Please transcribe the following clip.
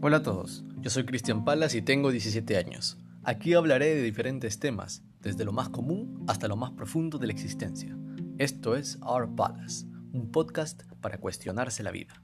Hola a todos, yo soy Cristian Palas y tengo 17 años. Aquí hablaré de diferentes temas, desde lo más común hasta lo más profundo de la existencia. Esto es Our Palace, un podcast para cuestionarse la vida.